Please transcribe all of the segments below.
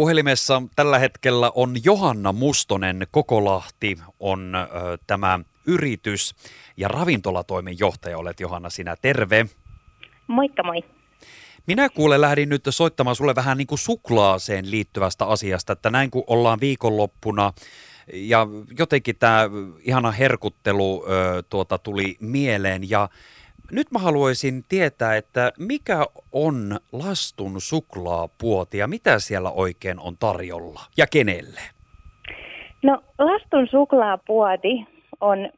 Puhelimessa tällä hetkellä on Johanna Mustonen Kokolahti, on ö, tämä yritys ja ravintolatoimen johtaja olet Johanna sinä. Terve. Moikka moi. Minä kuule lähdin nyt soittamaan sulle vähän niin kuin suklaaseen liittyvästä asiasta, että näin kun ollaan viikonloppuna ja jotenkin tämä ihana herkuttelu ö, tuota, tuli mieleen ja nyt mä haluaisin tietää, että mikä on lastun suklaapuoti ja mitä siellä oikein on tarjolla ja kenelle? No lastun suklaapuoti on,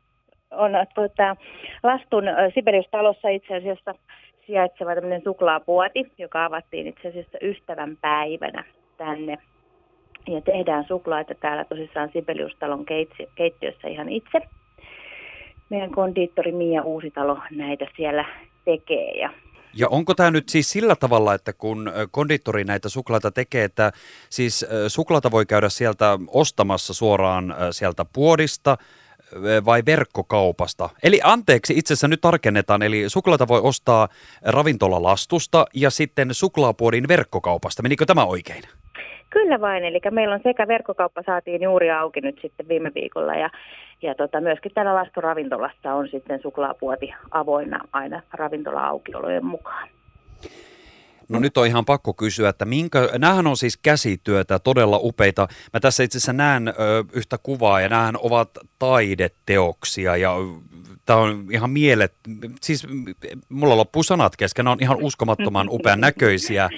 on tuota, lastun Sibelius-talossa itse asiassa sijaitseva tämmöinen suklaapuoti, joka avattiin itse asiassa ystävän päivänä tänne. Ja tehdään suklaita täällä tosissaan Sibelius-talon keittiössä ihan itse meidän kondiittori Mia Uusitalo näitä siellä tekee. Ja ja onko tämä nyt siis sillä tavalla, että kun konditori näitä suklaata tekee, että siis suklaata voi käydä sieltä ostamassa suoraan sieltä puodista vai verkkokaupasta? Eli anteeksi, itse asiassa nyt tarkennetaan, eli suklaata voi ostaa ravintolalastusta ja sitten suklaapuodin verkkokaupasta. Menikö tämä oikein? Kyllä vain, eli meillä on sekä verkkokauppa saatiin juuri auki nyt sitten viime viikolla ja, ja tota, myöskin täällä lastoravintolassa on sitten suklaapuoti avoinna aina ravintola-aukiolojen mukaan. No nyt on ihan pakko kysyä, että minkä, näähän on siis käsityötä, todella upeita. Mä tässä itse asiassa näen ö, yhtä kuvaa ja näähän ovat taideteoksia ja tämä on ihan mielet, siis mulla loppuu sanat kesken, ne on ihan uskomattoman upean näköisiä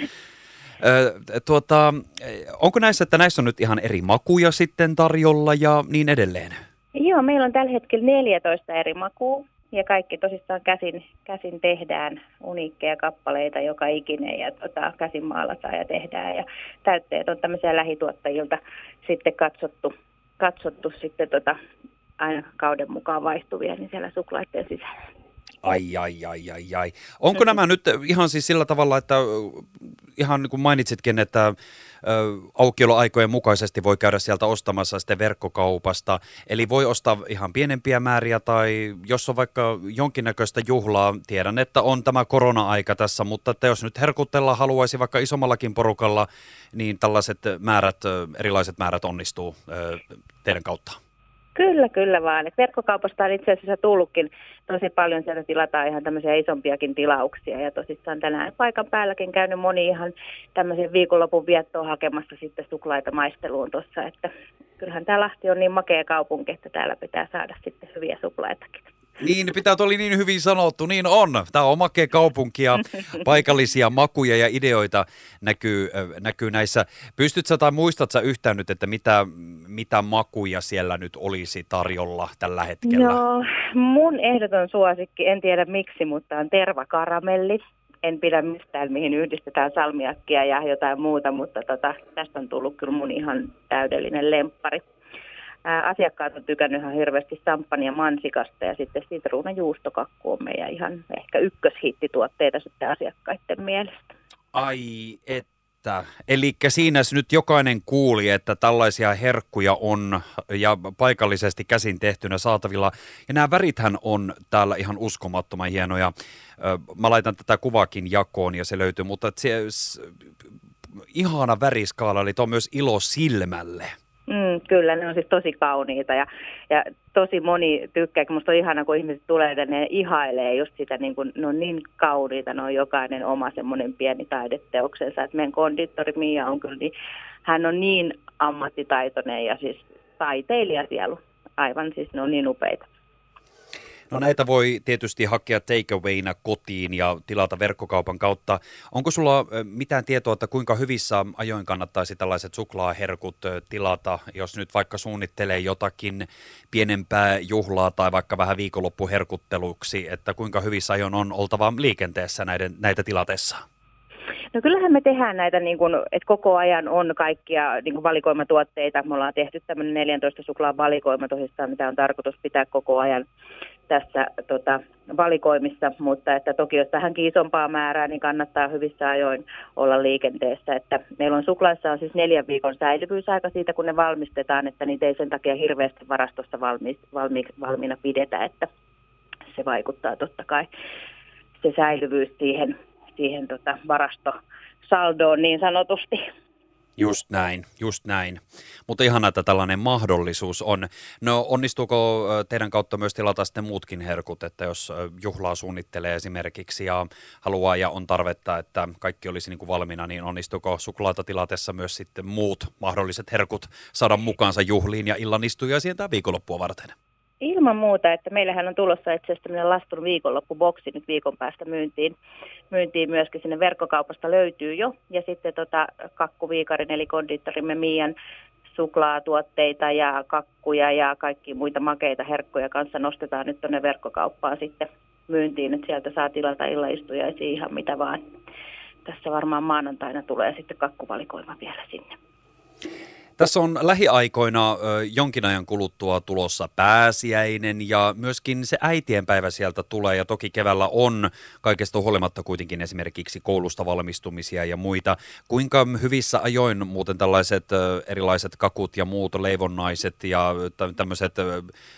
tuota, onko näissä, että näissä on nyt ihan eri makuja sitten tarjolla ja niin edelleen? Joo, meillä on tällä hetkellä 14 eri makua ja kaikki tosissaan käsin, käsin tehdään uniikkeja kappaleita joka ikinen ja tota, käsin maalataan ja tehdään ja täytteet on tämmöisiä lähituottajilta sitten katsottu, katsottu sitten tota, aina kauden mukaan vaihtuvia niin siellä suklaiden sisällä. Ai, ai, ai, ai, ai. Onko nämä nyt ihan siis sillä tavalla, että ihan niin kuin mainitsitkin, että aukioloaikojen mukaisesti voi käydä sieltä ostamassa sitten verkkokaupasta. Eli voi ostaa ihan pienempiä määriä tai jos on vaikka jonkinnäköistä juhlaa, tiedän, että on tämä korona-aika tässä, mutta että jos nyt herkutella haluaisi vaikka isommallakin porukalla, niin tällaiset määrät, erilaiset määrät onnistuu teidän kautta. Kyllä, kyllä vaan. Et verkkokaupasta on itse asiassa tullutkin tosi paljon, sieltä tilataan ihan tämmöisiä isompiakin tilauksia ja tosissaan tänään paikan päälläkin käynyt moni ihan tämmöisen viikonlopun viettoon hakemassa sitten suklaita maisteluun tuossa, että kyllähän tämä Lahti on niin makea kaupunki, että täällä pitää saada sitten hyviä suklaitakin. Niin, pitää oli niin hyvin sanottu, niin on. Tämä on makea kaupunki ja paikallisia makuja ja ideoita näkyy, näkyy näissä. Pystytkö tai muistatko yhtään nyt, että mitä, mitä makuja siellä nyt olisi tarjolla tällä hetkellä? No, mun ehdoton suosikki, en tiedä miksi, mutta on tervakaramelli. En pidä mistään, mihin yhdistetään salmiakkia ja jotain muuta, mutta tota, tästä on tullut kyllä mun ihan täydellinen lemppari asiakkaat on tykännyt ihan hirveästi samppania mansikasta ja sitten juustokakku on meidän ihan ehkä ykköshittituotteita sitten asiakkaiden mielestä. Ai että. Eli siinä nyt jokainen kuuli, että tällaisia herkkuja on ja paikallisesti käsin tehtynä saatavilla. Ja nämä värithän on täällä ihan uskomattoman hienoja. Mä laitan tätä kuvakin jakoon ja se löytyy, mutta se, ihana väriskaala, eli on myös ilo silmälle. Mm, kyllä, ne on siis tosi kauniita ja, ja tosi moni tykkää, musta on ihana, kun ihmiset tulee tänne ja ihailee just sitä, niin kun, ne on niin kauniita, ne on jokainen oma semmoinen pieni taideteoksensa, että meidän kondittori Mia on kyllä, niin hän on niin ammattitaitoinen ja siis taiteilija sielu, aivan siis ne on niin upeita. No näitä voi tietysti hakea takeawayna kotiin ja tilata verkkokaupan kautta. Onko sulla mitään tietoa, että kuinka hyvissä ajoin kannattaisi tällaiset suklaaherkut tilata, jos nyt vaikka suunnittelee jotakin pienempää juhlaa tai vaikka vähän viikonloppuherkutteluksi, että kuinka hyvissä ajoin on oltava liikenteessä näiden, näitä tilatessa? No kyllähän me tehdään näitä, niin kuin, että koko ajan on kaikkia niin kuin valikoimatuotteita. Me ollaan tehty tämmöinen 14 suklaan valikoima tosissaan, mitä on tarkoitus pitää koko ajan tässä tota, valikoimissa, mutta että toki jos tähänkin isompaa määrää, niin kannattaa hyvissä ajoin olla liikenteessä. Että meillä on suklaissa on siis neljän viikon säilyvyysaika siitä, kun ne valmistetaan, että niitä ei sen takia hirveästi varastossa valmi, valmi, valmiina pidetä, että se vaikuttaa totta kai se säilyvyys siihen, siihen tota varastosaldoon niin sanotusti. Just näin, just näin. Mutta ihan että tällainen mahdollisuus on. No onnistuuko teidän kautta myös tilata sitten muutkin herkut, että jos juhlaa suunnittelee esimerkiksi ja haluaa ja on tarvetta, että kaikki olisi niin kuin valmiina, niin onnistuuko suklaata tilatessa myös sitten muut mahdolliset herkut saada mukaansa juhliin ja illanistuja sieltä viikonloppua varten? Ilman muuta, että meillähän on tulossa itse asiassa tämmöinen lastun viikonloppuboksi nyt viikon päästä myyntiin. Myyntiin myöskin sinne verkkokaupasta löytyy jo. Ja sitten tota kakkuviikarin eli kondiittorimme Mian suklaatuotteita ja kakkuja ja kaikki muita makeita herkkuja kanssa nostetaan nyt tuonne verkkokauppaan sitten myyntiin, että sieltä saa tilata illaistujaisia ihan mitä vaan. Tässä varmaan maanantaina tulee sitten kakkuvalikoima vielä sinne. Tässä on lähiaikoina jonkin ajan kuluttua tulossa pääsiäinen ja myöskin se äitienpäivä sieltä tulee ja toki keväällä on kaikesta huolimatta kuitenkin esimerkiksi koulusta valmistumisia ja muita. Kuinka hyvissä ajoin muuten tällaiset erilaiset kakut ja muut leivonnaiset ja tämmöiset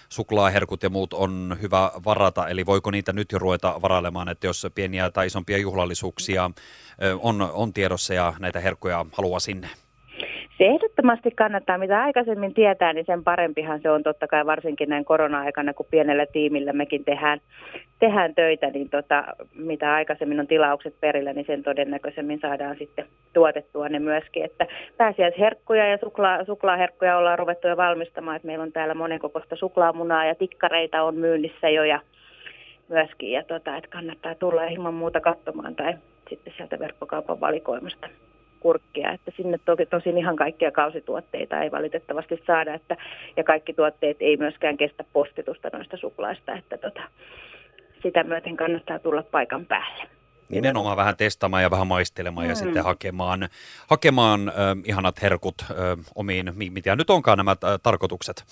suklaaherkut ja muut on hyvä varata, eli voiko niitä nyt jo ruveta varailemaan, että jos pieniä tai isompia juhlallisuuksia on, on tiedossa ja näitä herkkuja haluaa sinne? Se ehdottomasti kannattaa. Mitä aikaisemmin tietää, niin sen parempihan se on totta kai varsinkin näin korona-aikana, kun pienellä tiimillä mekin tehdään, tehdään töitä, niin tota, mitä aikaisemmin on tilaukset perillä, niin sen todennäköisemmin saadaan sitten tuotettua ne myöskin. Että pääsiäisherkkuja ja suklaa, suklaaherkkuja ollaan ruvettu jo valmistamaan, että meillä on täällä monenkokoista suklaamunaa ja tikkareita on myynnissä jo ja myöskin, ja tota, että kannattaa tulla ilman muuta katsomaan tai sitten sieltä verkkokaupan valikoimasta kurkkia, että sinne toki tosin ihan kaikkia kausituotteita ei valitettavasti saada, että, ja kaikki tuotteet ei myöskään kestä postitusta noista suklaista, että tota, sitä myöten kannattaa tulla paikan päälle. Nimenomaan vähän testaamaan ja vähän maistelemaan mm. ja sitten hakemaan, hakemaan äh, ihanat herkut äh, omiin, mitä nyt onkaan nämä äh, tarkoitukset.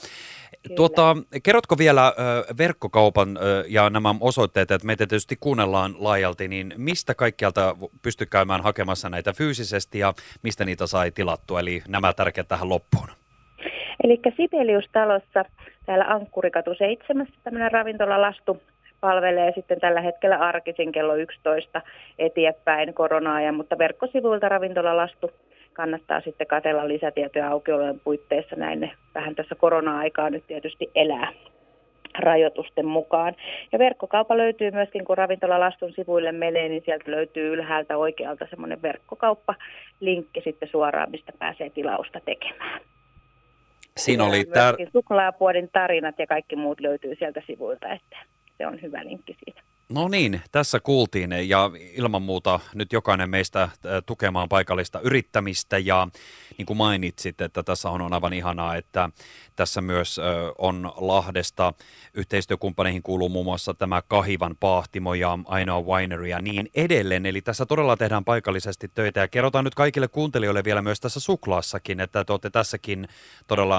Tuota, kerrotko vielä äh, verkkokaupan äh, ja nämä osoitteet, että meitä tietysti kuunnellaan laajalti, niin mistä kaikkialta pystyy käymään hakemassa näitä fyysisesti ja mistä niitä sai tilattua, eli nämä tärkeät tähän loppuun? Eli Sibelius-talossa täällä Ankkurikatu 7, tämmöinen ravintolalastu palvelee sitten tällä hetkellä arkisin kello 11 eteenpäin korona mutta verkkosivuilta ravintolalastu kannattaa sitten katella lisätietoja aukiolojen puitteissa näin ne vähän tässä korona-aikaa nyt tietysti elää rajoitusten mukaan. Ja verkkokauppa löytyy myöskin, kun ravintolalastun sivuille menee, niin sieltä löytyy ylhäältä oikealta semmoinen verkkokauppa-linkki sitten suoraan, mistä pääsee tilausta tekemään. Siinä oli tär- suklaapuodin tarinat ja kaikki muut löytyy sieltä sivuilta, että se on hyvä linkki siitä. No niin, tässä kuultiin ja ilman muuta nyt jokainen meistä äh, tukemaan paikallista yrittämistä ja niin kuin mainitsit, että tässä on aivan ihanaa, että tässä myös äh, on Lahdesta yhteistyökumppaneihin kuuluu muun muassa tämä Kahivan paahtimo ja Ainoa Winery ja niin edelleen. Eli tässä todella tehdään paikallisesti töitä ja kerrotaan nyt kaikille kuuntelijoille vielä myös tässä suklaassakin, että te olette tässäkin todella